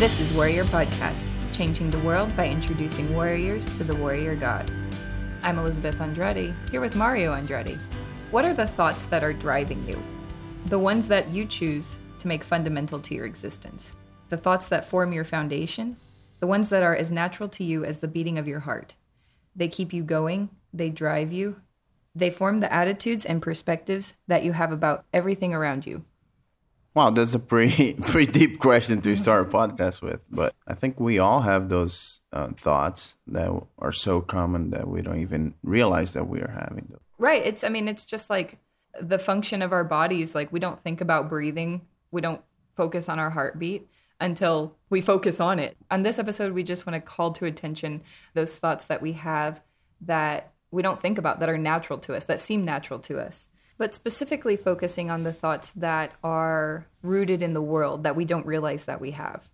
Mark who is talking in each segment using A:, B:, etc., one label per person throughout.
A: This is Warrior Podcast, changing the world by introducing warriors to the warrior God. I'm Elizabeth Andrade, here with Mario Andrade. What are the thoughts that are driving you? The ones that you choose to make fundamental to your existence. The thoughts that form your foundation. The ones that are as natural to you as the beating of your heart. They keep you going, they drive you, they form the attitudes and perspectives that you have about everything around you.
B: Wow, that's a pretty pretty deep question to start a podcast with. But I think we all have those uh, thoughts that are so common that we don't even realize that we are having them.
A: Right. It's. I mean, it's just like the function of our bodies. Like we don't think about breathing. We don't focus on our heartbeat until we focus on it. On this episode, we just want to call to attention those thoughts that we have that we don't think about that are natural to us, that seem natural to us but specifically focusing on the thoughts that are rooted in the world that we don't realize that we have.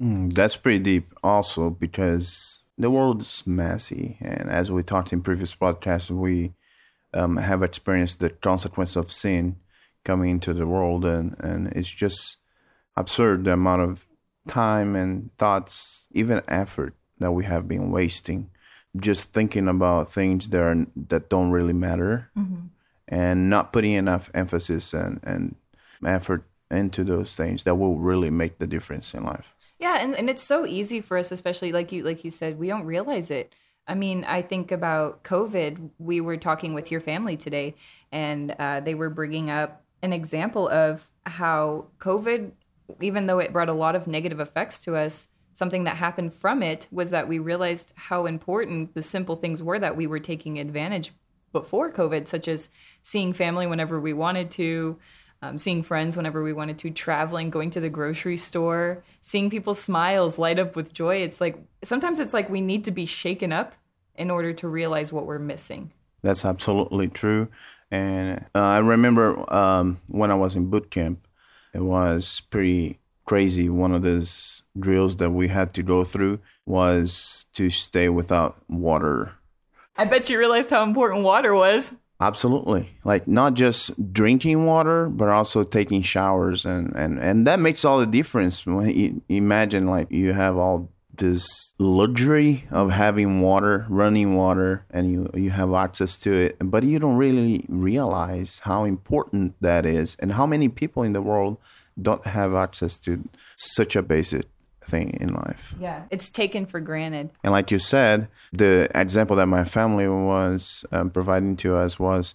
B: Mm, that's pretty deep, also, because the world is messy. And as we talked in previous podcasts, we um, have experienced the consequence of sin coming into the world. And, and it's just absurd the amount of time and thoughts, even effort that we have been wasting just thinking about things that are, that don't really matter. Mm-hmm and not putting enough emphasis and, and effort into those things that will really make the difference in life.
A: Yeah, and, and it's so easy for us, especially like you like you said, we don't realize it. I mean, I think about COVID. We were talking with your family today, and uh, they were bringing up an example of how COVID, even though it brought a lot of negative effects to us, something that happened from it was that we realized how important the simple things were that we were taking advantage before COVID, such as seeing family whenever we wanted to, um, seeing friends whenever we wanted to, traveling, going to the grocery store, seeing people's smiles light up with joy. It's like sometimes it's like we need to be shaken up in order to realize what we're missing.
B: That's absolutely true. And uh, I remember um, when I was in boot camp, it was pretty crazy. One of those drills that we had to go through was to stay without water
A: I bet you realized how important water was.
B: Absolutely. Like not just drinking water, but also taking showers and, and, and that makes all the difference when you imagine like you have all this luxury of having water, running water, and you you have access to it, but you don't really realize how important that is and how many people in the world don't have access to such a basic thing in life.
A: Yeah, it's taken for granted.
B: And like you said, the example that my family was um, providing to us was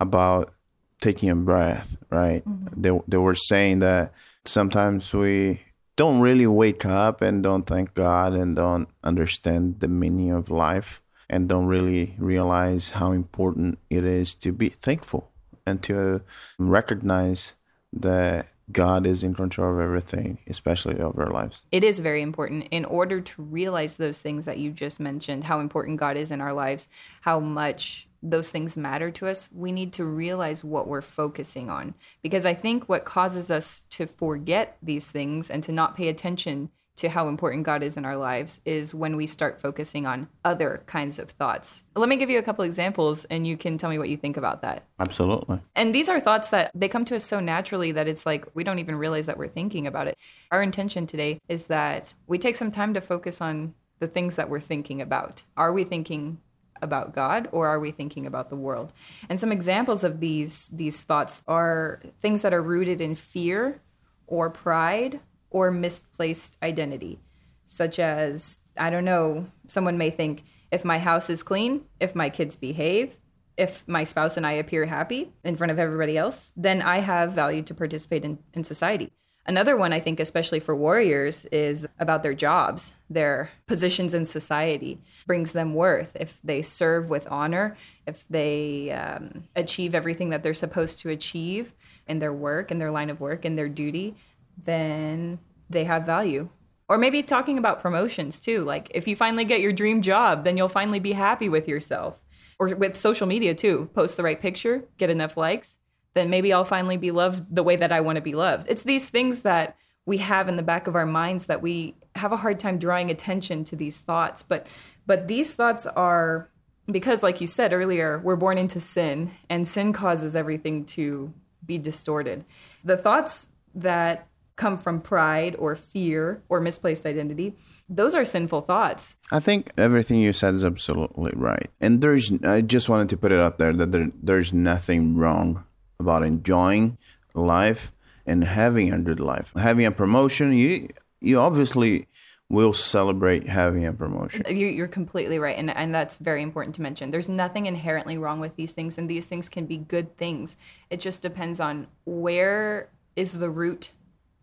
B: about taking a breath, right? Mm-hmm. They they were saying that sometimes we don't really wake up and don't thank God and don't understand the meaning of life and don't really realize how important it is to be thankful and to recognize that God is in control of everything, especially of our lives.
A: It is very important in order to realize those things that you just mentioned, how important God is in our lives, how much those things matter to us, we need to realize what we're focusing on. Because I think what causes us to forget these things and to not pay attention to how important God is in our lives is when we start focusing on other kinds of thoughts. Let me give you a couple examples and you can tell me what you think about that.
B: Absolutely.
A: And these are thoughts that they come to us so naturally that it's like we don't even realize that we're thinking about it. Our intention today is that we take some time to focus on the things that we're thinking about. Are we thinking about God or are we thinking about the world? And some examples of these these thoughts are things that are rooted in fear or pride or misplaced identity, such as, I don't know, someone may think if my house is clean, if my kids behave, if my spouse and I appear happy in front of everybody else, then I have value to participate in, in society. Another one, I think, especially for warriors, is about their jobs, their positions in society brings them worth. If they serve with honor, if they um, achieve everything that they're supposed to achieve in their work, in their line of work, in their duty, then they have value. Or maybe talking about promotions too. Like if you finally get your dream job, then you'll finally be happy with yourself. Or with social media too. Post the right picture, get enough likes, then maybe I'll finally be loved the way that I want to be loved. It's these things that we have in the back of our minds that we have a hard time drawing attention to these thoughts. But but these thoughts are because like you said earlier, we're born into sin and sin causes everything to be distorted. The thoughts that come from pride or fear or misplaced identity, those are sinful thoughts.
B: I think everything you said is absolutely right. And there's, I just wanted to put it out there that there, there's nothing wrong about enjoying life and having a good life. Having a promotion, you, you obviously will celebrate having a promotion.
A: You're completely right. And, and that's very important to mention. There's nothing inherently wrong with these things, and these things can be good things. It just depends on where is the root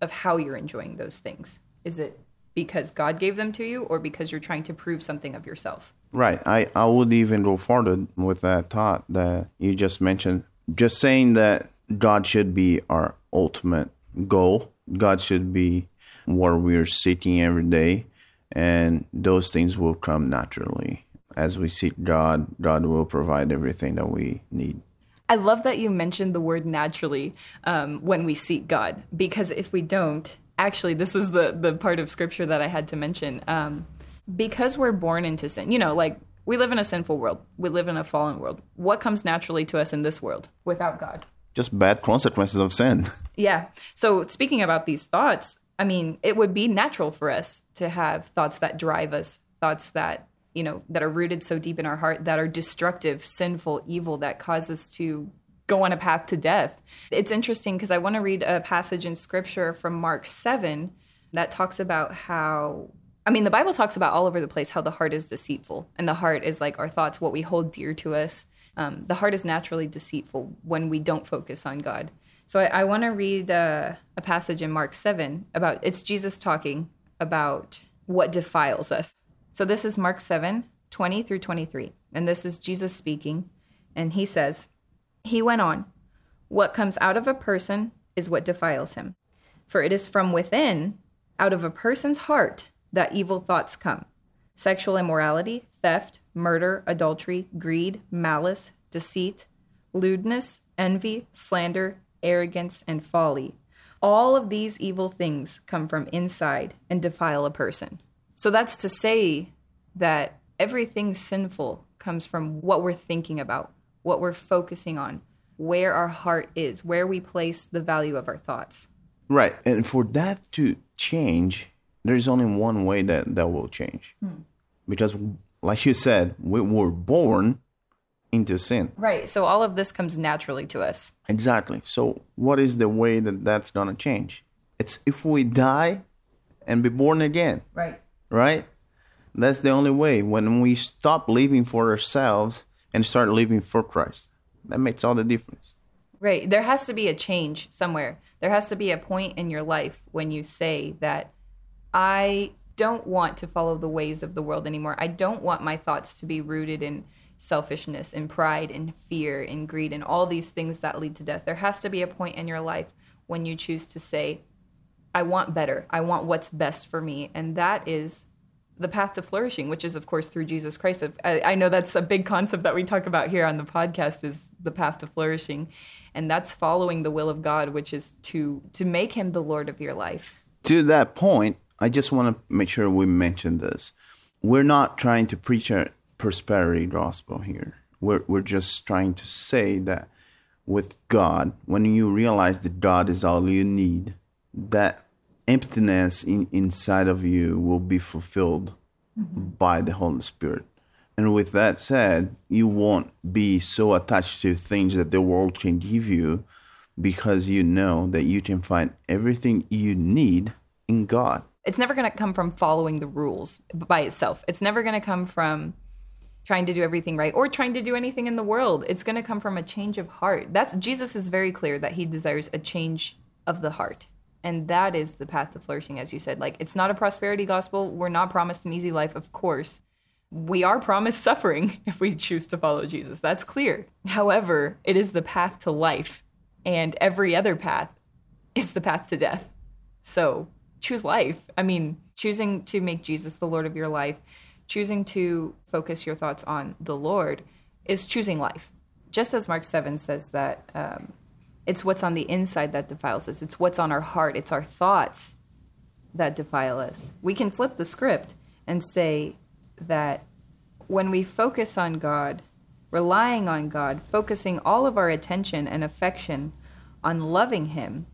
A: of how you're enjoying those things. Is it because God gave them to you or because you're trying to prove something of yourself?
B: Right. I, I would even go further with that thought that you just mentioned. Just saying that God should be our ultimate goal, God should be what we're seeking every day, and those things will come naturally. As we seek God, God will provide everything that we need.
A: I love that you mentioned the word naturally um, when we seek God, because if we don't, actually, this is the the part of scripture that I had to mention. Um, because we're born into sin, you know, like we live in a sinful world, we live in a fallen world. What comes naturally to us in this world without God?
B: Just bad consequences of sin.
A: Yeah. So speaking about these thoughts, I mean, it would be natural for us to have thoughts that drive us, thoughts that you know that are rooted so deep in our heart that are destructive sinful evil that cause us to go on a path to death. It's interesting because i want to read a passage in scripture from mark 7 that talks about how i mean the bible talks about all over the place how the heart is deceitful and the heart is like our thoughts what we hold dear to us. Um, the heart is naturally deceitful when we don't focus on god. So i, I want to read uh, a passage in mark 7 about it's jesus talking about what defiles us so this is Mark 7 20 through 23. And this is Jesus speaking. And he says, He went on, What comes out of a person is what defiles him. For it is from within, out of a person's heart, that evil thoughts come sexual immorality, theft, murder, adultery, greed, malice, deceit, lewdness, envy, slander, arrogance, and folly. All of these evil things come from inside and defile a person. So that's to say that everything sinful comes from what we're thinking about, what we're focusing on, where our heart is, where we place the value of our thoughts.
B: Right. And for that to change, there's only one way that that will change. Hmm. Because, like you said, we were born into sin.
A: Right. So all of this comes naturally to us.
B: Exactly. So, what is the way that that's going to change? It's if we die and be born again.
A: Right
B: right? That's the only way. When we stop living for ourselves and start living for Christ, that makes all the difference.
A: Right. There has to be a change somewhere. There has to be a point in your life when you say that I don't want to follow the ways of the world anymore. I don't want my thoughts to be rooted in selfishness and pride and fear and greed and all these things that lead to death. There has to be a point in your life when you choose to say, I want better. I want what's best for me. And that is the path to flourishing, which is, of course, through Jesus Christ. I, I, know that's a big concept that we talk about here on the podcast is the path to flourishing. And that's following the will of God, which is to to make him the Lord of your life.
B: To that point, I just want to make sure we mention this. We're not trying to preach a prosperity gospel here. We're, we're just trying to say that with God, when you realize that God is all you need, that emptiness in, inside of you will be fulfilled mm-hmm. by the Holy Spirit. And with that said, you won't be so attached to things that the world can give you because you know that you can find everything you need in God.
A: It's never going to come from following the rules by itself. It's never going to come from trying to do everything right or trying to do anything in the world. It's going to come from a change of heart. That's Jesus is very clear that he desires a change of the heart and that is the path to flourishing as you said. Like it's not a prosperity gospel. We're not promised an easy life of course. We are promised suffering if we choose to follow jesus. That's clear. However it is the path to life and every other path is the path to death. So choose life. I mean choosing to make jesus the lord of your life choosing to focus your thoughts on the lord is choosing life. Just as mark 7 says that um, it's what's on the inside that defiles us. It's what's on our heart. It's our thoughts that defile us. We can flip the script and say that when we focus on God, relying on God, focusing all of our attention and affection on loving Him,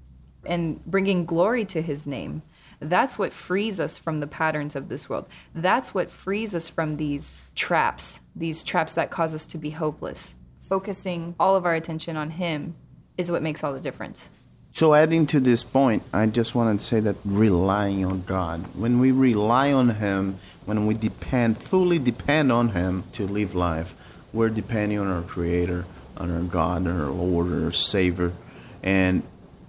A: and bringing glory to his name. That's what frees us from the patterns of this world. That's what frees us from these traps, these traps that cause us to be hopeless. Focusing all of our attention on him is what makes all the difference.
B: So, adding to this point, I just want to say that relying on God, when we rely on Him, when we depend, fully depend on Him to live life, we're depending on our Creator, on our God, our Lord, our Savior, and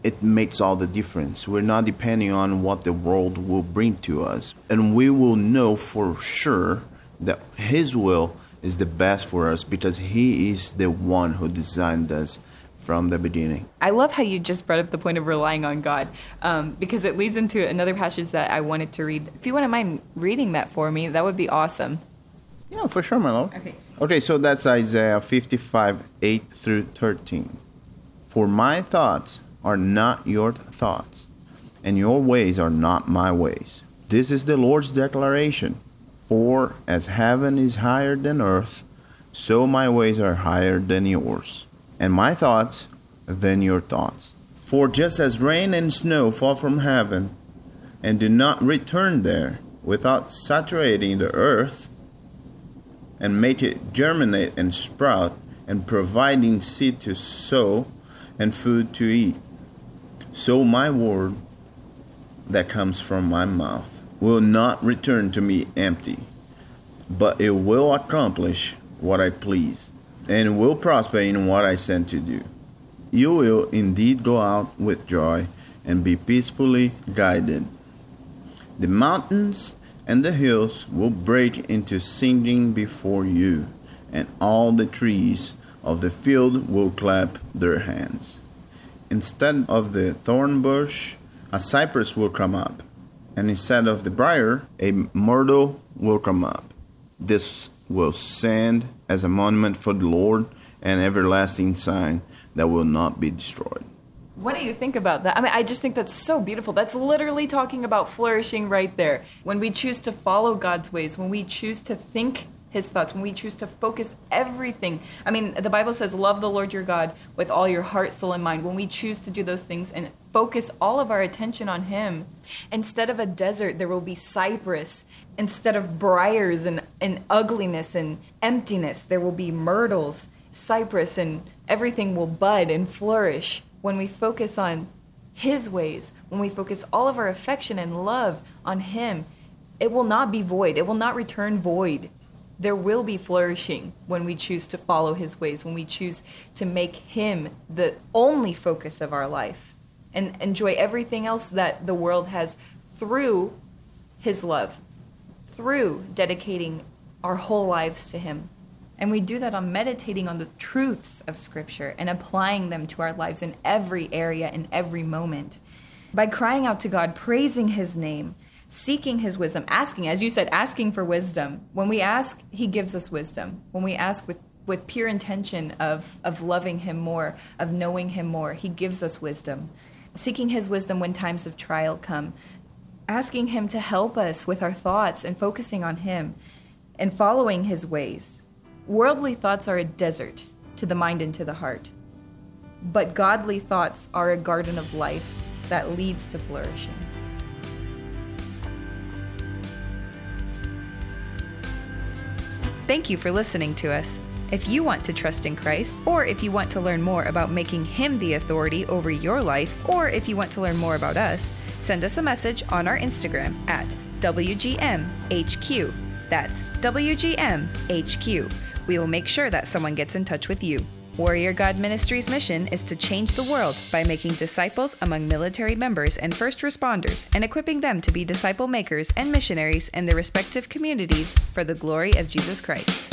B: it makes all the difference. We're not depending on what the world will bring to us, and we will know for sure that His will is the best for us because He is the one who designed us from the beginning.
A: I love how you just brought up the point of relying on God um, because it leads into another passage that I wanted to read. If you wouldn't mind reading that for me, that would be awesome.
B: Yeah, for sure, my lord.
A: Okay.
B: Okay, so that's Isaiah 55, 8 through 13. For my thoughts are not your thoughts, and your ways are not my ways. This is the Lord's declaration. For as heaven is higher than earth, so my ways are higher than yours and my thoughts than your thoughts. For just as rain and snow fall from heaven and do not return there without saturating the earth and make it germinate and sprout and providing seed to sow and food to eat, so my word that comes from my mouth will not return to me empty, but it will accomplish what I please and will prosper in what I send to do. You will indeed go out with joy and be peacefully guided. The mountains and the hills will break into singing before you, and all the trees of the field will clap their hands. Instead of the thorn bush, a cypress will come up, and instead of the brier, a myrtle will come up. This will stand as a monument for the Lord, an everlasting sign that will not be destroyed.
A: What do you think about that? I mean, I just think that's so beautiful. That's literally talking about flourishing right there. When we choose to follow God's ways, when we choose to think his thoughts, when we choose to focus everything. I mean, the Bible says, Love the Lord your God with all your heart, soul, and mind. When we choose to do those things and focus all of our attention on him, instead of a desert, there will be cypress. Instead of briars and, and ugliness and emptiness, there will be myrtles, cypress, and everything will bud and flourish when we focus on his ways, when we focus all of our affection and love on him. It will not be void. It will not return void there will be flourishing when we choose to follow his ways, when we choose to make him the only focus of our life and enjoy everything else that the world has through his love, through dedicating our whole lives to him. And we do that on meditating on the truths of Scripture and applying them to our lives in every area, in every moment. By crying out to God, praising His name, seeking his wisdom, asking, as you said, asking for wisdom. When we ask, he gives us wisdom. When we ask with with pure intention of of loving him more, of knowing him more, he gives us wisdom. Seeking his wisdom when times of trial come, asking him to help us with our thoughts and focusing on him and following his ways. Worldly thoughts are a desert to the mind and to the heart. But godly thoughts are a garden of life that leads to flourishing. Thank you for listening to us. If you want to trust in Christ, or if you want to learn more about making Him the authority over your life, or if you want to learn more about us, send us a message on our Instagram at WGMHQ. That's WGMHQ. We will make sure that someone gets in touch with you. Warrior God Ministries' mission is to change the world by making disciples among military members and first responders and equipping them to be disciple makers and missionaries in their respective communities for the glory of Jesus Christ.